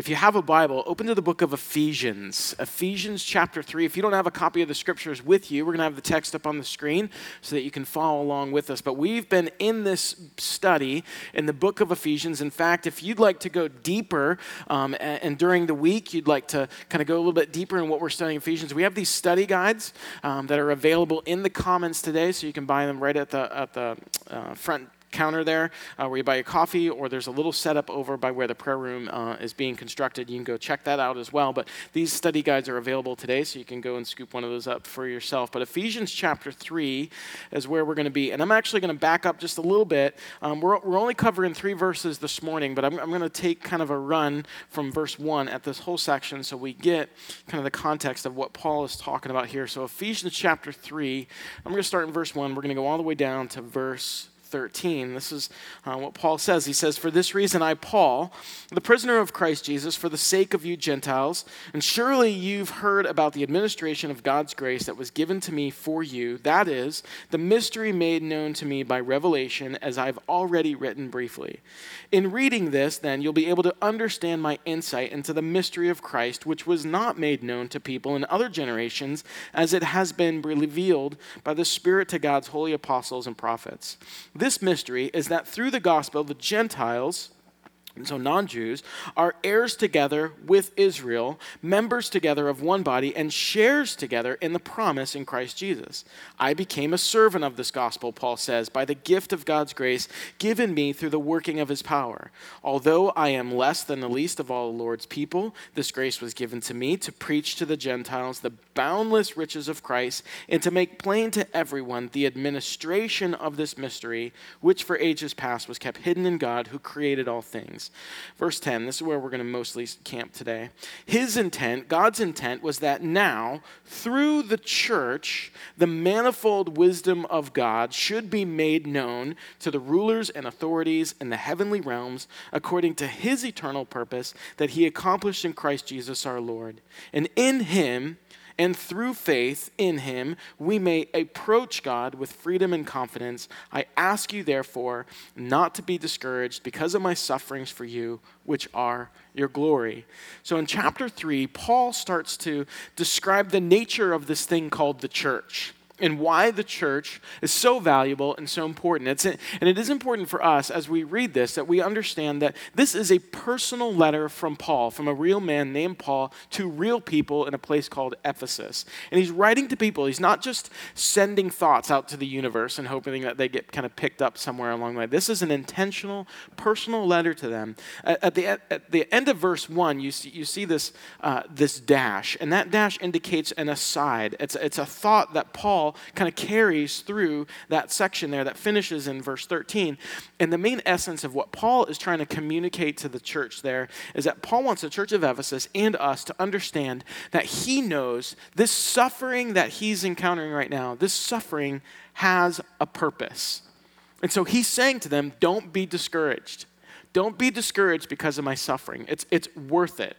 If you have a Bible, open to the book of Ephesians, Ephesians chapter 3. If you don't have a copy of the scriptures with you, we're going to have the text up on the screen so that you can follow along with us. But we've been in this study in the book of Ephesians. In fact, if you'd like to go deeper, um, and, and, during the week you'd like to kind of go a little bit deeper in what we're studying Ephesians, we have these study guides um, that are available in the comments today, so you can buy them right at the, at the uh, front counter there uh, where you buy a coffee, or there's a little setup over by where the prayer room uh, is being constructed. You can go check that out as well. But these study guides are available today, so you can go and scoop one of those up for yourself. But Ephesians chapter 3 is where we're going to be. And I'm actually going to back up just a little bit. Um, we're, we're only covering three verses this morning, but I'm, I'm going to take kind of a run from verse 1 at this whole section so we get kind of the context of what Paul is talking about here. So, Ephesians chapter 3, I'm going to start in verse 1. We're going to go all the way down to verse 13. This is uh, what Paul says. He says, For this reason, I, Paul, the prisoner of Christ Jesus, for the sake of you Gentiles, and surely you've heard about the administration of God's grace that was given to me for you. That is, the mystery made known to me by revelation, as I've already written briefly. In reading this, then, you'll be able to understand my insight into the mystery of Christ, which was not made known to people in other generations, as it has been revealed by the Spirit to God's holy apostles and prophets. This mystery is that through the gospel, the Gentiles so non Jews, are heirs together with Israel, members together of one body, and shares together in the promise in Christ Jesus. I became a servant of this gospel, Paul says, by the gift of God's grace given me through the working of his power. Although I am less than the least of all the Lord's people, this grace was given to me to preach to the Gentiles the boundless riches of Christ and to make plain to everyone the administration of this mystery, which for ages past was kept hidden in God who created all things. Verse 10, this is where we're going to mostly camp today. His intent, God's intent, was that now, through the church, the manifold wisdom of God should be made known to the rulers and authorities in the heavenly realms according to his eternal purpose that he accomplished in Christ Jesus our Lord. And in him, and through faith in him we may approach God with freedom and confidence. I ask you, therefore, not to be discouraged because of my sufferings for you, which are your glory. So in chapter 3, Paul starts to describe the nature of this thing called the church and why the church is so valuable and so important. It's, and it is important for us as we read this that we understand that this is a personal letter from Paul, from a real man named Paul, to real people in a place called Ephesus. And he's writing to people. He's not just sending thoughts out to the universe and hoping that they get kind of picked up somewhere along the way. This is an intentional, personal letter to them. At, the, at the end of verse 1, you see, you see this, uh, this dash, and that dash indicates an aside. It's, it's a thought that Paul kind of carries through that section there that finishes in verse 13. And the main essence of what Paul is trying to communicate to the church there is that Paul wants the church of Ephesus and us to understand that he knows this suffering that he's encountering right now, this suffering has a purpose. And so he's saying to them, don't be discouraged. Don't be discouraged because of my suffering. It's, it's worth it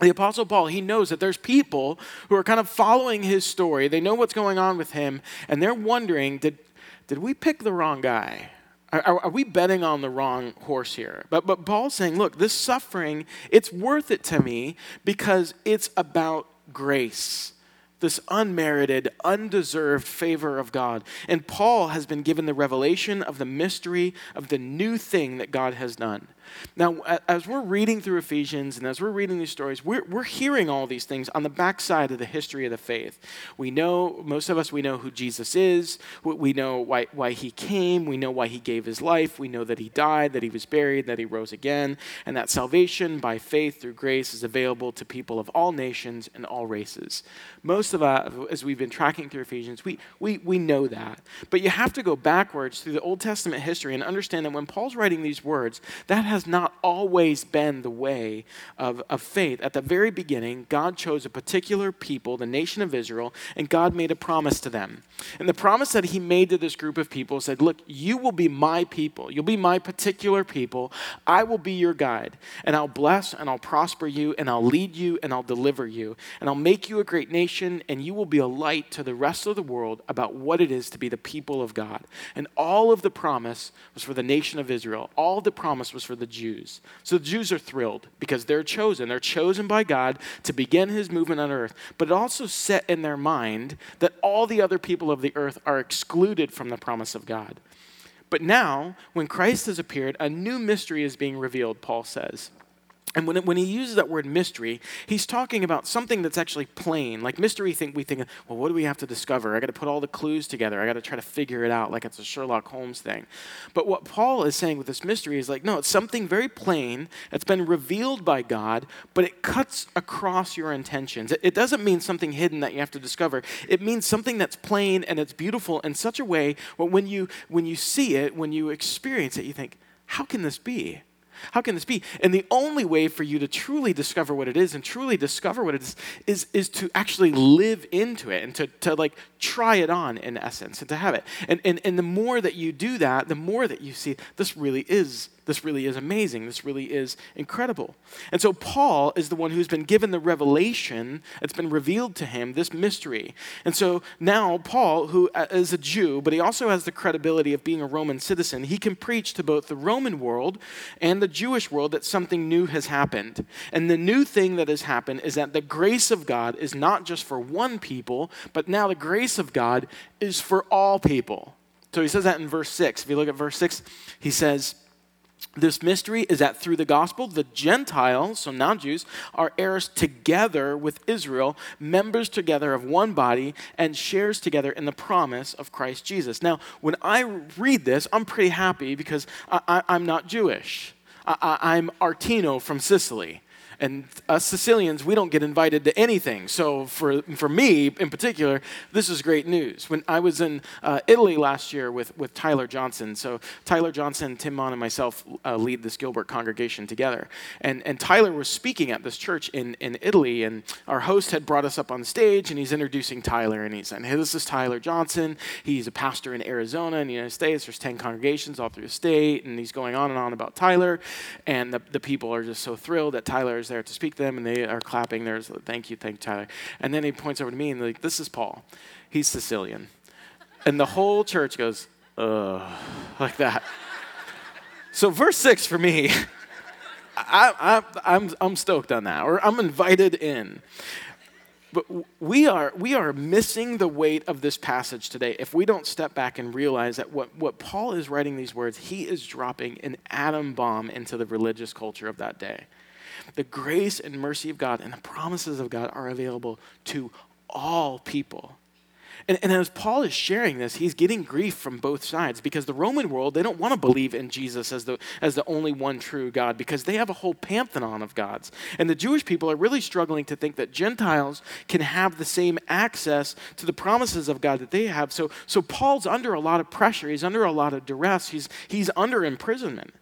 the Apostle Paul, he knows that there's people who are kind of following his story. They know what's going on with him, and they're wondering did, did we pick the wrong guy? Are, are, we betting on the wrong horse here? But, but Paul's saying, look, this suffering, it's worth it to me because it's about grace this unmerited, undeserved favor of God. And Paul has been given the revelation of the mystery of the new thing that God has done. Now, as we're reading through Ephesians and as we're reading these stories, we're, we're hearing all these things on the backside of the history of the faith. We know, most of us, we know who Jesus is. We know why, why he came. We know why he gave his life. We know that he died, that he was buried, that he rose again, and that salvation by faith through grace is available to people of all nations and all races. Most of us, as we've been tracking through Ephesians, we, we, we know that. But you have to go backwards through the Old Testament history and understand that when Paul's writing these words, that has has not always been the way of, of faith. At the very beginning, God chose a particular people, the nation of Israel, and God made a promise to them. And the promise that He made to this group of people said, Look, you will be my people. You'll be my particular people. I will be your guide, and I'll bless and I'll prosper you, and I'll lead you and I'll deliver you, and I'll make you a great nation, and you will be a light to the rest of the world about what it is to be the people of God. And all of the promise was for the nation of Israel, all the promise was for the the Jews. So the Jews are thrilled because they're chosen. They're chosen by God to begin his movement on earth. But it also set in their mind that all the other people of the earth are excluded from the promise of God. But now, when Christ has appeared, a new mystery is being revealed, Paul says. And when, when he uses that word mystery, he's talking about something that's actually plain. Like mystery, think we think, well, what do we have to discover? I got to put all the clues together. I got to try to figure it out, like it's a Sherlock Holmes thing. But what Paul is saying with this mystery is like, no, it's something very plain. It's been revealed by God, but it cuts across your intentions. It, it doesn't mean something hidden that you have to discover. It means something that's plain and it's beautiful in such a way. Well, when you when you see it, when you experience it, you think, how can this be? How can this be? And the only way for you to truly discover what it is and truly discover what it is is, is to actually live into it and to, to like try it on in essence and to have it. And, and, and the more that you do that, the more that you see this really is this really is amazing. This really is incredible. And so Paul is the one who's been given the revelation, it's been revealed to him, this mystery. And so now Paul, who uh, a Jew, but he also has the credibility of being a Roman citizen, he can preach to both the Roman world and the Jewish world that something new has happened. And the new thing that has happened is that the grace of God is not just for one people, but now the grace of God is for all people. So he says that in verse 6. If you look at verse 6, he says, this mystery is that through the gospel, the Gentiles, so non Jews, are heirs together with Israel, members together of one body, and shares together in the promise of Christ Jesus. Now, when I read this, I'm pretty happy because I, am not Jewish. I, I'm Artino from Sicily. And us Sicilians, we don't get invited to anything. So for, for me in particular, this is great news. When I was in uh, Italy last year with, with Tyler Johnson, so Tyler Johnson, Tim Mon, and myself uh, lead this Gilbert congregation together. And, and Tyler was speaking at this church in, in Italy, and our host had brought us up on stage, and he's introducing Tyler, and he's saying, hey, this is Tyler Johnson. He's a pastor in Arizona in the United States. There's 10 congregations all through the state, and he's going on and on about Tyler. And the, the people are just so thrilled that Tyler there to speak to them, and they are clapping. There's thank you, thank Tyler. And then he points over to me and like, this is Paul. He's Sicilian. And the whole church goes, ugh, like that. So verse six for me, I, I, I'm, I'm stoked on that, or I'm invited in. But we are, we are missing the weight of this passage today if we don't step back and realize that what, what Paul is writing these words, he is dropping an atom bomb into the religious culture of that day. The grace and mercy of God and the promises of God are available to all people. And, and, as Paul is sharing this, he's getting grief from both sides because the Roman world, they don't want to believe in Jesus as the, as the only one true God because they have a whole pantheon of gods. And the Jewish people are really struggling to think that Gentiles can have the same access to the promises of God that they have. So, so Paul's under a lot of pressure, he's under a lot of duress, he's, he's under imprisonment.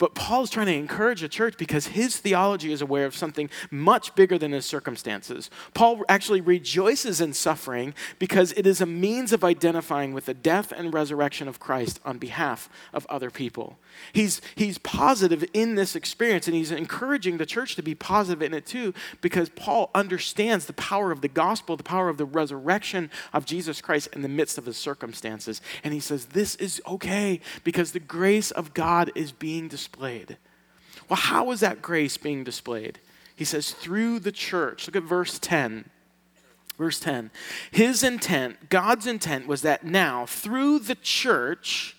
But Paul is trying to encourage a church because his theology is aware of something much bigger than his circumstances. Paul actually rejoices in suffering because it is a means of identifying with the death and resurrection of Christ on behalf of other people. He's, he's positive in this experience and he's encouraging the church to be positive in it too because Paul understands the power of the gospel, the power of the resurrection of Jesus Christ in the midst of his circumstances. And he says, This is okay because the grace of God is being displayed displayed. Well, how is that grace being displayed? He says, through the church. Look at verse 10. Verse 10. His intent, God's intent, was that now, through the church,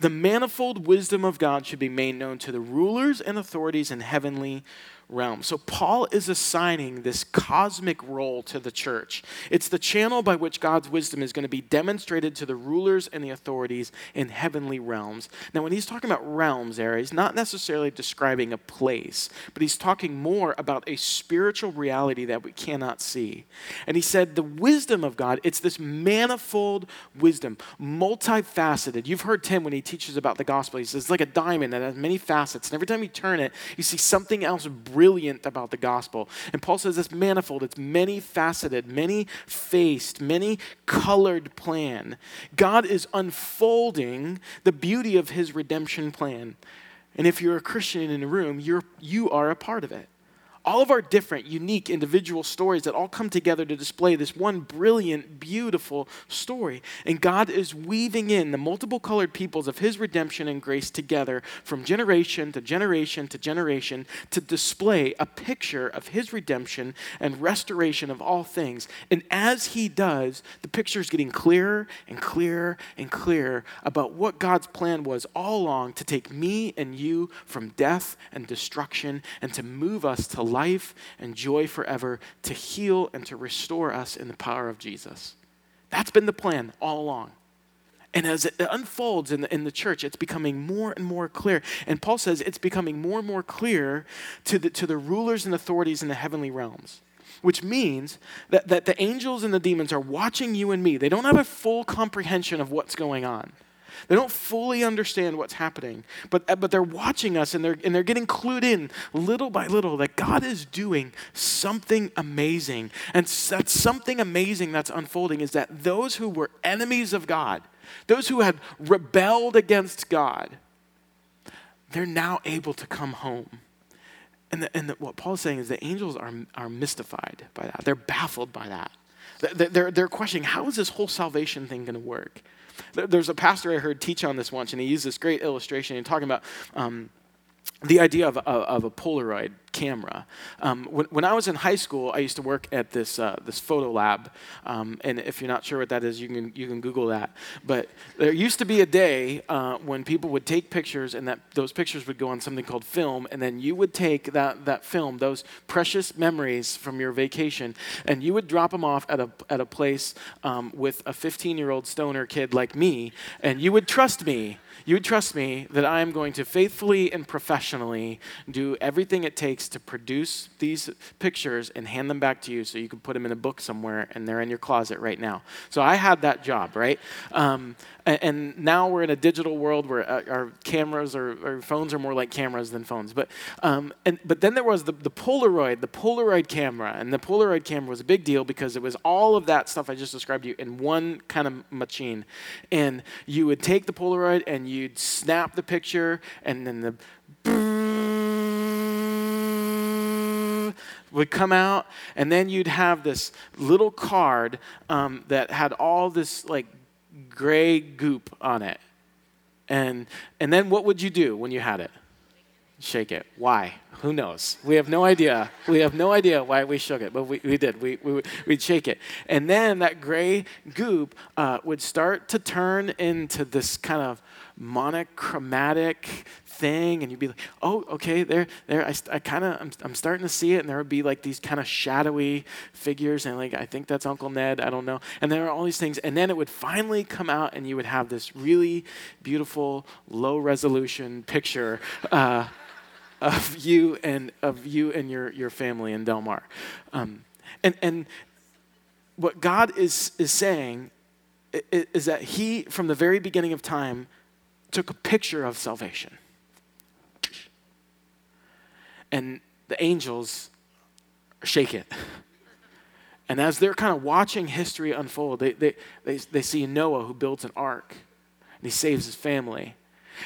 the manifold wisdom of God should be made known to the rulers and authorities in heavenly realm. So Paul is assigning this cosmic role to the church. It's the channel by which God's wisdom is going to be demonstrated to the rulers and the authorities in heavenly realms. Now, when he's talking about realms there, he's not necessarily describing a place, but he's talking more about a spiritual reality that we cannot see. And he said the wisdom of God, it's this manifold wisdom, multifaceted. You've heard Tim when he teaches about the gospel, he says it's like a diamond that has many facets, and every time you turn it, you see something else brilliant about the gospel. And Paul says it's manifold, it's many faceted, many faced, many colored plan. God is unfolding the beauty of his redemption plan. And if you're a Christian in the room, you're, you are a part of it All of our different, unique, individual stories that all come together to display this one brilliant, beautiful story. And God is weaving in the multiple colored peoples of His redemption and grace together from generation to generation to generation to display a picture of His redemption and restoration of all things. And as He does, the picture is getting clearer and clearer and clearer about what God's plan was all along to take me and you from death and destruction and to move us to life and joy forever, to heal and to restore us in the power of Jesus. That's been the plan all along. And as it unfolds in the, in the church, it's becoming more and more clear. And Paul says it's becoming more and more clear to the, to the rulers and authorities in the heavenly realms which means that, that the angels and the demons are watching you and me. They don't have a full comprehension of what's going on. They don't fully understand what's happening, but, uh, but they're watching us and they're, and they're getting clued in little by little that God is doing something amazing. And that something amazing that's unfolding is that those who were enemies of God, those who had rebelled against God, they're now able to come home. And, the, and the, what Paul's saying is the angels are, are mystified by that. They're baffled by that. They're, they're questioning how is this whole salvation thing going to work? There's a pastor I heard teach on this once, and he used this great illustration. He's talking about um, the idea of, of, of, a Polaroid camera. Um, when, when, I was in high school, I used to work at this, uh, this photo lab. Um, and if you're not sure what that is, you can, you can Google that. But there used to be a day uh, when people would take pictures, and that, those pictures would go on something called film. And then you would take that, that film, those precious memories from your vacation, and you would drop them off at a, at a place um, with a 15 year old stoner kid like me. And you would trust me you would trust me that I am going to faithfully and professionally do everything it takes to produce these pictures and hand them back to you so you can put them in a book somewhere and they're in your closet right now. So I had that job, right? Um, and now we're in a digital world where uh, our cameras or our phones are more like cameras than phones. But, um, and, but then there was the, the Polaroid, the Polaroid camera. And the Polaroid camera was a big deal because it was all of that stuff I just described to you in one kind of machine. And you would take the Polaroid and you'd snap the picture, and then the would come out, and then you'd have this little card um, that had all this like gray goop on it. And, and then what would you do when you had it? Shake it. Why? Who knows? We have no idea. We have no idea why we shook it, but we, we did. We, we, we'd shake it. And then that gray goop uh, would start to turn into this kind of monochromatic thing and you'd be like oh okay there there i, I kind of I'm, I'm starting to see it and there would be like these kind of shadowy figures and like i think that's uncle ned i don't know and there are all these things and then it would finally come out and you would have this really beautiful low resolution picture uh, of you and of you and your, your family in del mar um, and and what god is is saying is that he from the very beginning of time took a picture of salvation. And the angels shake it. And as they're kind of watching history unfold, they, they, they, they see Noah who builds an ark and he saves his family.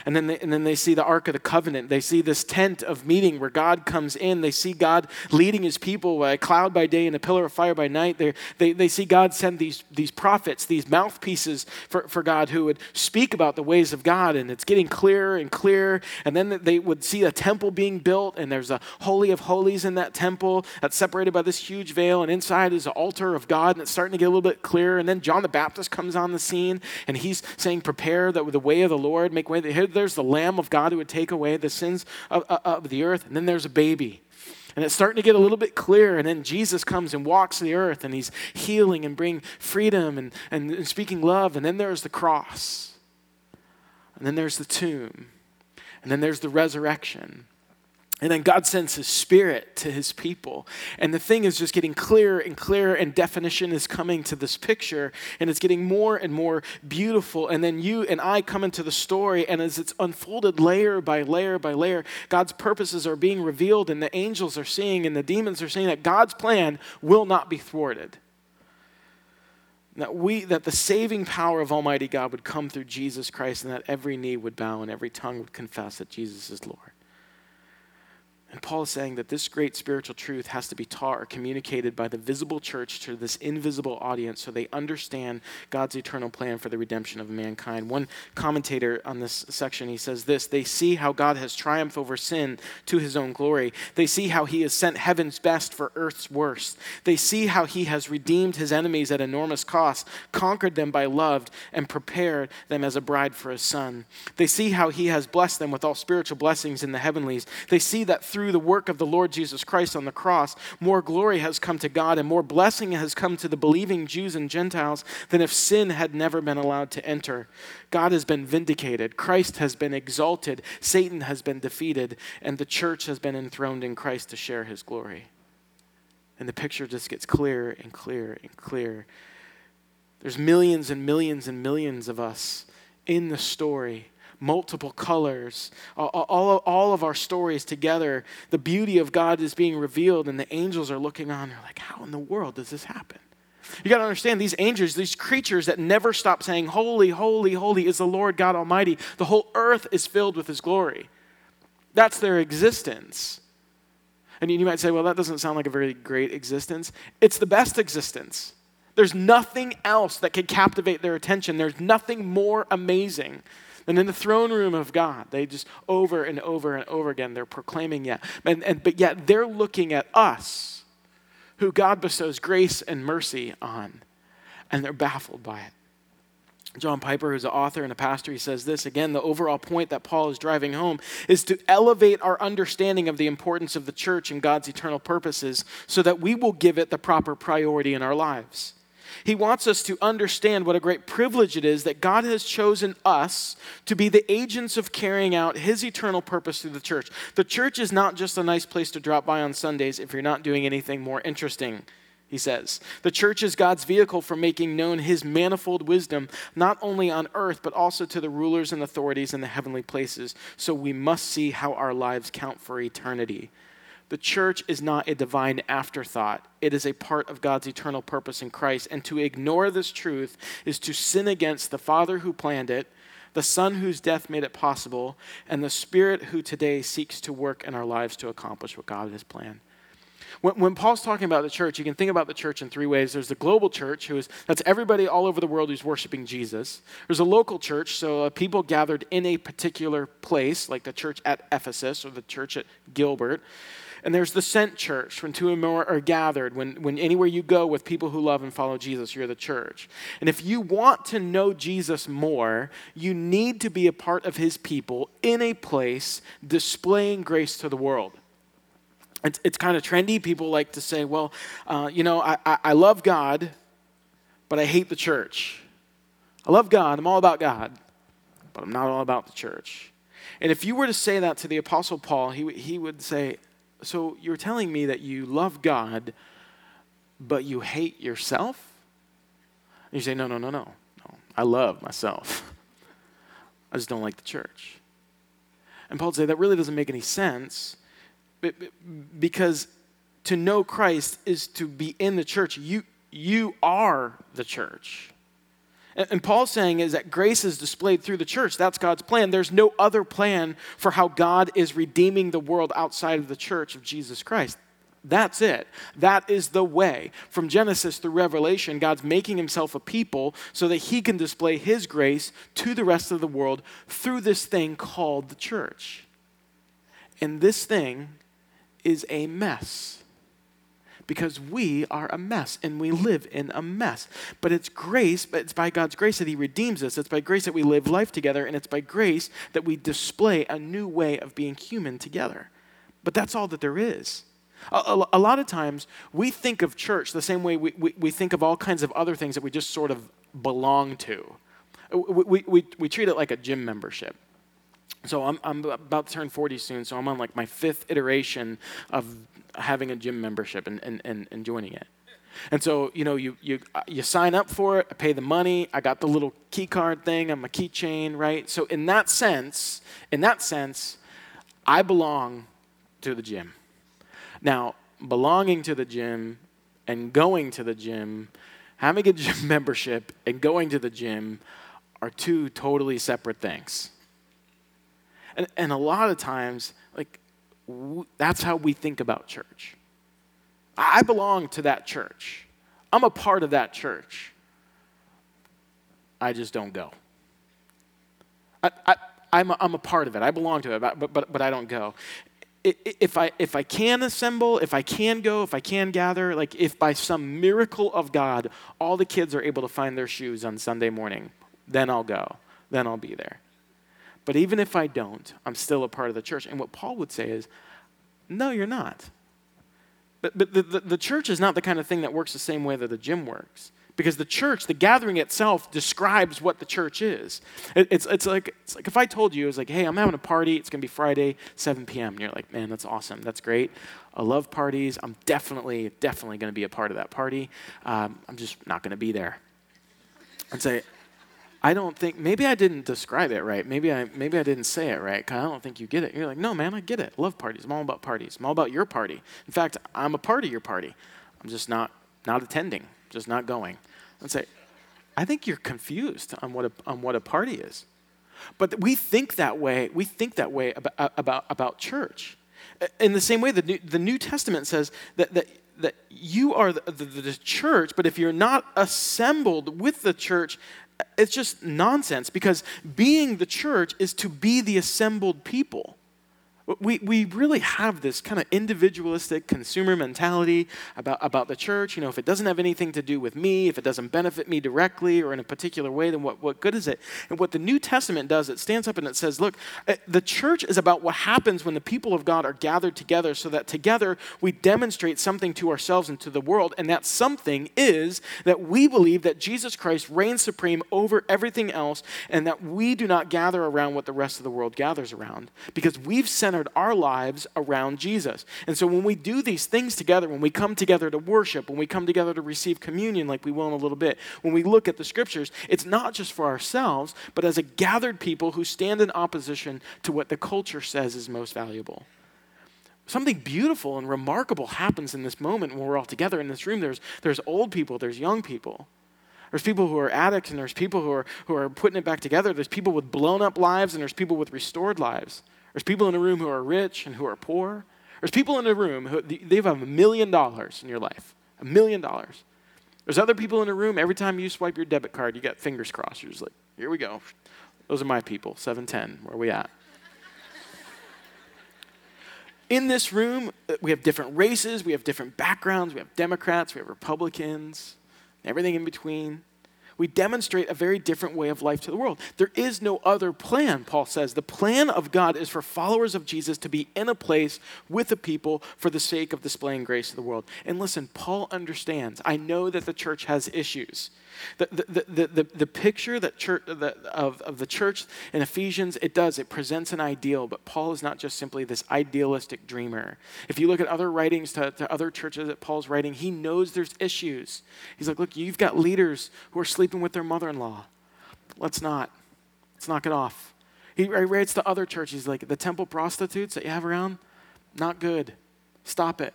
And then, they, and then they see the Ark of the Covenant. They see this tent of meeting where God comes in. They see God leading his people by a cloud by day and a pillar of fire by night. They, they, see God send these, these prophets, these mouthpieces for, for God who would speak about the ways of God. And it's getting clearer and clearer. And then they would see a temple being built, and there's a Holy of Holies in that temple that's separated by this huge veil. And inside is an altar of God, and it's starting to get a little bit clearer. And then John the Baptist comes on the scene, and he's saying, Prepare the, the way of the Lord, make way there's the Lamb of God who would take away the sins of, of the earth, and then there's a baby. And it's starting to get a little bit clear. And then Jesus comes and walks the earth and he's healing and bringing freedom and, and, and, speaking love. And then there's the cross. And then there's the tomb. And then there's the resurrection. And then God sends his spirit to his people. And the thing is just getting clearer and clearer, and definition is coming to this picture, and it's getting more and more beautiful. And then you and I come into the story, and as it's unfolded layer by layer by layer, God's purposes are being revealed, and the angels are seeing, and the demons are seeing that God's plan will not be thwarted. That, we, that the saving power of Almighty God would come through Jesus Christ, and that every knee would bow and every tongue would confess that Jesus is Lord. And Paul is saying that this great spiritual truth has to be taught or communicated by the visible church to this invisible audience so they understand God's eternal plan for the redemption of mankind. One commentator on this section, he says this They see how God has triumphed over sin to his own glory. They see how he has sent heaven's best for earth's worst. They see how he has redeemed his enemies at enormous cost, conquered them by love, and prepared them as a bride for his son. They see how he has blessed them with all spiritual blessings in the heavenlies. They see that through through the work of the Lord Jesus Christ on the cross, more glory has come to God and more blessing has come to the believing Jews and Gentiles than if sin had never been allowed to enter. God has been vindicated, Christ has been exalted, Satan has been defeated, and the church has been enthroned in Christ to share his glory. And the picture just gets clearer and clearer and clearer. There's millions and millions and millions of us in the story multiple colors, all, all, all of our stories together. The beauty of God is being revealed, and the angels are looking on. They're like, How in the world does this happen? You got to understand these angels, these creatures that never stop saying, Holy, holy, holy is the Lord God Almighty. The whole earth is filled with His glory. That's their existence. And you might say, well, that doesn't sound like a very great existence. It's the best existence. There's nothing else that can captivate their attention. There's nothing more amazing and in the throne room of God, they just over and over and over again, they're proclaiming yet. And, and, but yet they're looking at us, who God bestows grace and mercy on, and they're baffled by it. John Piper, who's an author and a pastor, he says this again the overall point that Paul is driving home is to elevate our understanding of the importance of the church and God's eternal purposes so that we will give it the proper priority in our lives. He wants us to understand what a great privilege it is that God has chosen us to be the agents of carrying out His eternal purpose through the church. The church is not just a nice place to drop by on Sundays if you're not doing anything more interesting. He says, The church is God's vehicle for making known his manifold wisdom, not only on earth, but also to the rulers and authorities in the heavenly places. So we must see how our lives count for eternity. The church is not a divine afterthought. It is a part of God's eternal purpose in Christ. And to ignore this truth is to sin against the Father who planned it, the Son whose death made it possible, and the Spirit who today seeks to work in our lives to accomplish what God has planned. When, when, Paul's talking about the church, you can think about the church in three ways. There's the global church, who is that's everybody all over the world who's worshiping Jesus. There's a local church, so uh, people gathered in a particular place, like the church at Ephesus or the church at Gilbert. And there's the sent church, when two or more are gathered, when, when anywhere you go with people who love and follow Jesus, you're the church. And if you want to know Jesus more, you need to be a part of his people in a place displaying grace to the world. It's, it's kind of trendy. People like to say, well, uh, you know, I, I, I love God, but I hate the church. I love God, I'm all about God, but I'm not all about the church. And if you were to say that to the Apostle Paul, he, he would say, so you're telling me that you love God, but you hate yourself? And you say, No, no, no, no. No. I love myself. I just don't like the church. And Paul would say that really doesn't make any sense because to know Christ is to be in the church. You, you are the church. And, Paul's saying is that grace is displayed through the church. That's God's plan. There's no other plan for how God is redeeming the world outside of the church of Jesus Christ. That's it. That is the way. From Genesis through Revelation, God's making himself a people so that he can display his grace to the rest of the world through this thing called the church. And this thing is a mess because we are a mess and we live in a mess. But it's grace, but it's by God's grace that He redeems us. It's by grace that we live life together, and it's by grace that we display a new way of being human together. But that's all that there is. A, a, a lot of times we think of church the same way we, we, we, think of all kinds of other things that we just sort of belong to. We, we, we, we treat it like a gym membership. So I'm, I'm about to turn 40 soon, so I'm on like my fifth iteration of having a gym membership and, and, and, and joining it. And so, you know, you, you, uh, you sign up for it, I pay the money, I got the little key card thing on my keychain, right? So in that sense, in that sense, I belong to the gym. Now, belonging to the gym and going to the gym, having a gym membership and going to the gym are two totally separate things. And, and a lot of times, like, that's how we think about church. I belong to that church. I'm a part of that church. I just don't go. I, I, I'm, a, I'm a part of it. I belong to it, but, but, but I don't go. If I, if I can assemble, if I can go, if I can gather, like if by some miracle of God, all the kids are able to find their shoes on Sunday morning, then I'll go. Then I'll be there. But even if I don't, I'm still a part of the church. And what Paul would say is, no, you're not. But, but the, the, the church is not the kind of thing that works the same way that the gym works. Because the church, the gathering itself, describes what the church is. It, it's, it's, like, it's like if I told you, it was like, hey, I'm having a party, it's going to be Friday, 7 p.m. And you're like, man, that's awesome, that's great. I love parties. I'm definitely, definitely going to be a part of that party. Um, I'm just not going to be there. And say, I don't think maybe I didn't describe it right. Maybe I maybe I didn't say it right. Cause I don't think you get it. You're like, no, man, I get it. Love parties. I'm all about parties. I'm all about your party. In fact, I'm a part of your party. I'm just not not attending. Just not going. And say, I think you're confused on what a, on what a party is. But we think that way. We think that way about about, about church. In the same way, the New, the New Testament says that, that that you are the, the, the, church, but if you're not assembled with the church, it's just nonsense because being the church is to be the assembled people. We, we really have this kind of individualistic consumer mentality about, about the church. You know, if it doesn't have anything to do with me, if it doesn't benefit me directly or in a particular way, then what, what good is it? And what the New Testament does, it stands up and it says, look, eh, the church is about what happens when the people of God are gathered together so that together we demonstrate something to ourselves and to the world. And that something is that we believe that Jesus Christ reigns supreme over everything else and that we do not gather around what the rest of the world gathers around because we've centered centered our lives around Jesus. And so when we do these things together, when we come together to worship, when we come together to receive communion, like we will in a little bit, when we look at the scriptures, it's not just for ourselves, but as a gathered people who stand in opposition to what the culture says is most valuable something beautiful and remarkable happens in this moment when we're all together in this room. There's, there's old people, there's young people. There's people who are addicts, and there's people who are, who are putting it back together. There's people with blown up lives, and there's people with restored lives. There's people in a room who are rich and who are poor. There's people in a room who they have a million dollars in your life, a million dollars. There's other people in a room, every time you swipe your debit card, you got fingers crossed. You're just like, here we go. Those are my people, 710. Where are we at? in this room, uh, we have different races, we have different backgrounds, we have Democrats, we have Republicans, everything in between we demonstrate a very different way of life to the world. There is no other plan, Paul says. The plan of God is for followers of Jesus to be in a place with the people for the sake of displaying grace to the world. And listen, Paul understands. I know that the church has issues. The, the, the, the, the picture that church, the, of, of the church in Ephesians, it does, it presents an ideal, but Paul is not just simply this idealistic dreamer. If you look at other writings to, to other churches that Paul's writing, he knows there's issues. He's like, look, you've got leaders who are sleeping with their mother in law. Let's not. Let's knock it off. He writes to other churches, like the temple prostitutes that you have around, not good. Stop it.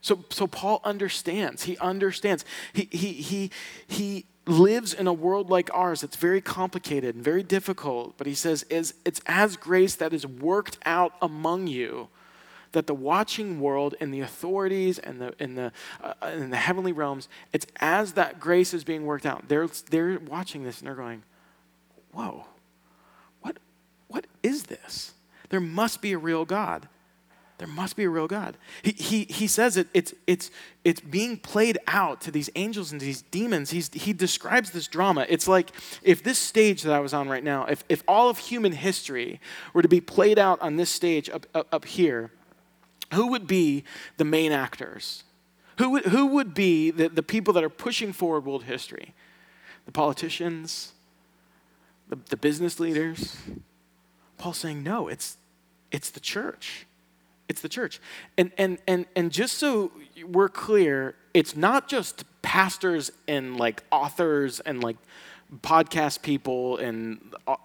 So, so Paul understands. He understands. He, he, he, he lives in a world like ours that's very complicated and very difficult, but he says it's, it's as grace that is worked out among you that the watching world and the authorities and the, in the, uh, in the heavenly realms, it's as that grace is being worked out. They're, they're watching this and they're going, whoa, what, what is this? There must be a real God. There must be a real God. He, he, he says it, it's, it's, it's being played out to these angels and these demons. He's, he describes this drama. It's like if this stage that I was on right now, if, if all of human history were to be played out on this stage up, up, up here, who would be the main actors? Who would, who would be the, the people that are pushing forward world history? The politicians, the, the business leaders? Paul's saying, no, it's, it's the church. It's the church. And, and, and, and just so we're clear, it's not just pastors and like authors and like podcast people and uh,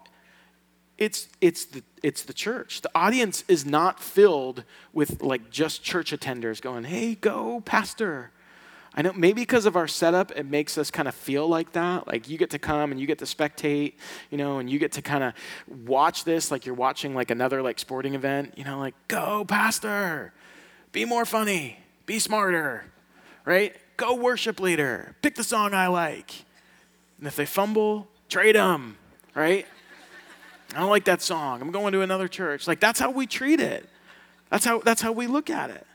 it's, it's, the, it's the church. The audience is not filled with like just church attenders going, hey, go, pastor. I know maybe because of our setup, it makes us kind of feel like that. Like you get to come and you get to spectate, you know, and you get to kind of watch this like you're watching like another like sporting event, you know, like go, pastor, be more funny, be smarter, right? Go, worship leader, pick the song I like. And if they fumble, trade them, right? I don't like that song. I'm going to another church. Like that's how we treat it. That's how, that's how we look at it.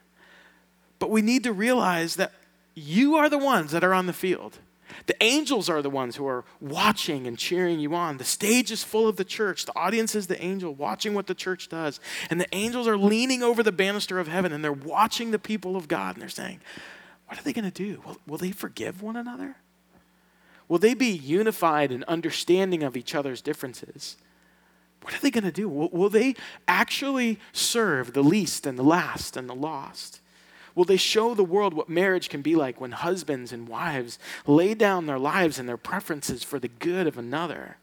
But we need to realize that you are the ones that are on the field. The angels are the ones who are watching and cheering you on. The stage is full of the church. The audience is the angel watching what the church does. And the angels are leaning over the banister of heaven and they're watching the people of God and they're saying, What are they going to do? Will, will they forgive one another? Will they be unified in understanding of each other's differences? What are they going to do? Will, will they actually serve the least and the last and the lost? Will they show the world what marriage can be like when husbands and wives lay down their lives and their preferences for the good of another?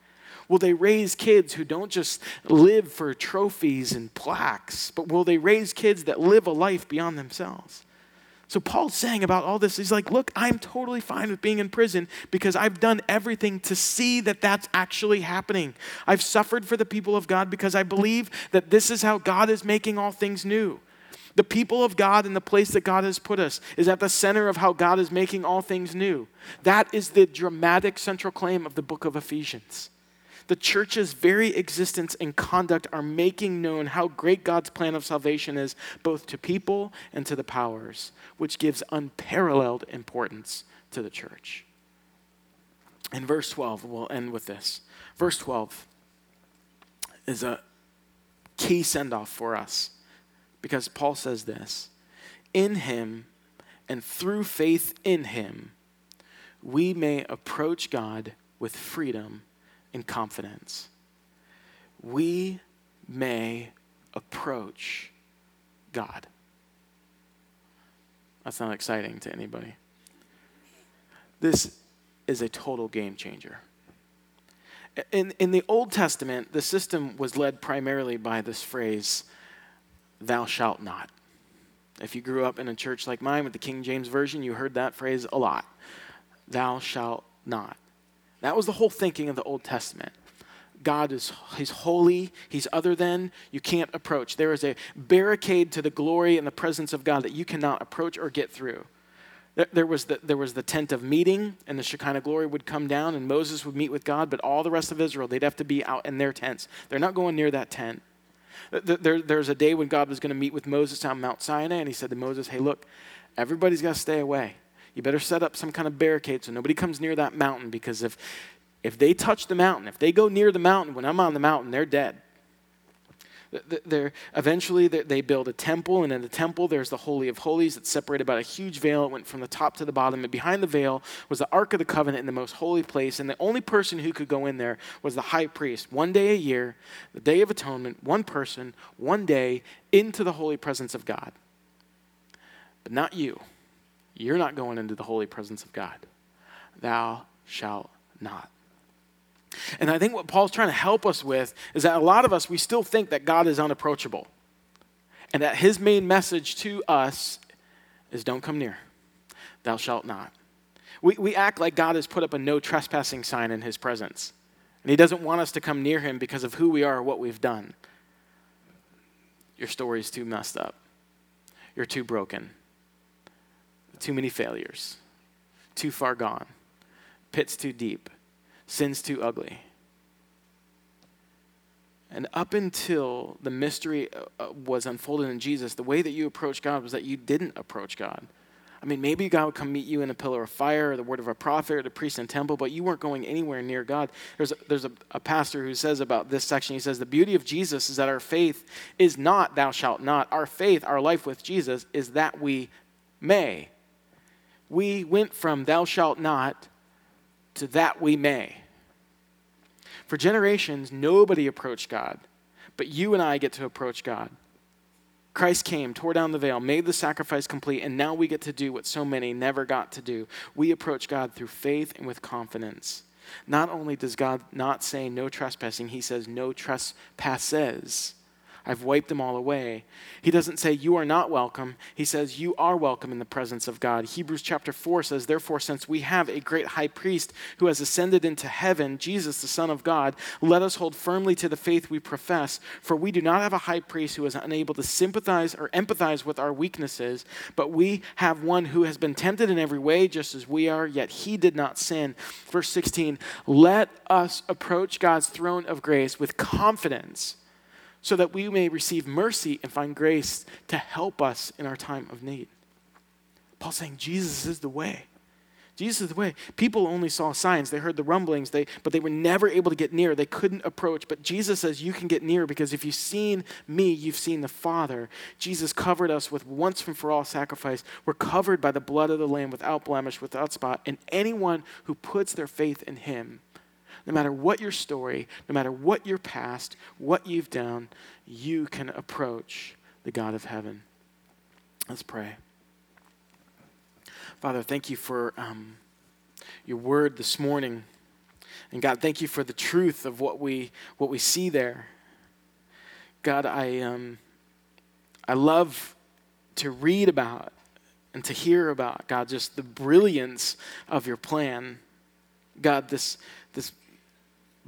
Will they raise kids who don't just live for trophies and plaques, but will they raise kids that live a life beyond themselves? So Paul's saying about all this, he's like, look, I'm totally fine with being in prison because I've done everything to see that that's actually happening. I've suffered for the people of God because I believe that this is how God is making all things new. The people of God and the place that God has put us is at the center of how God is making all things new. That is the dramatic central claim of the book of Ephesians. The church's very existence and conduct are making known how great God's plan of salvation is, both to people and to the powers, which gives unparalleled importance to the church. In verse 12, we'll end with this. Verse 12 is a key send off for us because Paul says this In him and through faith in him, we may approach God with freedom and confidence. We may approach God. That's not exciting to anybody. This is a total game changer. In, in the Old Testament, the system was led primarily by this phrase, thou shalt not. If you grew up in a church like mine with the King James Version, you heard that phrase a lot. Thou shalt not. That was the whole thinking of the Old Testament. God is he's holy, he's other than, you can't approach. There is a barricade to the glory and the presence of God that you cannot approach or get through. There was, the, there was the tent of meeting, and the Shekinah glory would come down, and Moses would meet with God, but all the rest of Israel, they'd have to be out in their tents. They're not going near that tent. There, there's a day when God was going to meet with Moses on Mount Sinai, and he said to Moses, Hey, look, everybody's got to stay away. You better set up some kind of barricade so nobody comes near that mountain because if, if they touch the mountain, if they go near the mountain when I'm on the mountain, they're dead. They're, eventually, they build a temple, and in the temple, there's the Holy of Holies that's separated by a huge veil. It went from the top to the bottom, and behind the veil was the Ark of the Covenant in the most holy place. And the only person who could go in there was the high priest. One day a year, the Day of Atonement, one person, one day, into the holy presence of God. But not you. You're not going into the holy presence of God. Thou shalt not. And I think what Paul's trying to help us with is that a lot of us, we still think that God is unapproachable. And that his main message to us is don't come near, thou shalt not. We, we act like God has put up a no trespassing sign in his presence. And he doesn't want us to come near him because of who we are or what we've done. Your story's too messed up. You're too broken. Too many failures. Too far gone. Pit's too deep sin's too ugly. And up until the mystery uh, uh, was unfolded in Jesus, the way that you approached God was that you didn't approach God. I mean, maybe God would come meet you in a pillar of fire or the word of a prophet or the priest in temple, but you weren't going anywhere near God. There's, a, there's a, a pastor who says about this section, he says, The beauty of Jesus is that our faith is not thou shalt not. Our faith, our life with Jesus, is that we may. We went from thou shalt not to that we may. For generations, nobody approached God, but you and I get to approach God. Christ came, tore down the veil, made the sacrifice complete, and now we get to do what so many never got to do. We approach God through faith and with confidence. Not only does God not say no trespassing, he says no trespasses. I've wiped them all away. He doesn't say, You are not welcome. He says, You are welcome in the presence of God. Hebrews chapter 4 says, Therefore, since we have a great high priest who has ascended into heaven, Jesus, the Son of God, let us hold firmly to the faith we profess. For we do not have a high priest who is unable to sympathize or empathize with our weaknesses, but we have one who has been tempted in every way, just as we are, yet he did not sin. Verse 16, let us approach God's throne of grace with confidence so that we may receive mercy and find grace to help us in our time of need. Paul's saying Jesus is the way. Jesus is the way. People only saw signs. They heard the rumblings, they, but they were never able to get near. They couldn't approach. But Jesus says, You can get near because if you've seen me, you've seen the Father. Jesus covered us with once and for all sacrifice. We're covered by the blood of the Lamb without blemish, without spot. And anyone who puts their faith in him no matter what your story, no matter what your past, what you've done, you can approach the God of heaven. Let's pray. Father, thank you for um, your word this morning. And God, thank you for the truth of what we, what we see there. God, I, um, I love to read about and to hear about, God, just the brilliance of your plan. God, this, this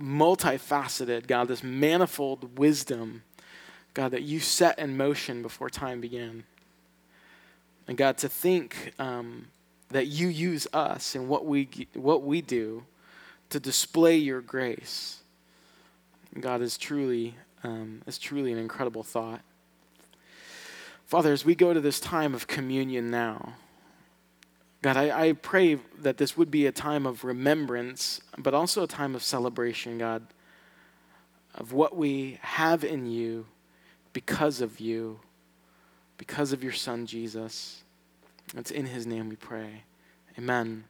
multifaceted, God, this manifold wisdom, God, that you set in motion before time began. And God, to think um, that you use us and what we, what we do to display your grace, God, is truly, um, is truly an incredible thought. Father, as we go to this time of communion now, God, I, I pray that this would be a time of remembrance, but also a time of celebration, God, of what we have in you because of you, because of your Son, Jesus. It's in his name we pray. Amen.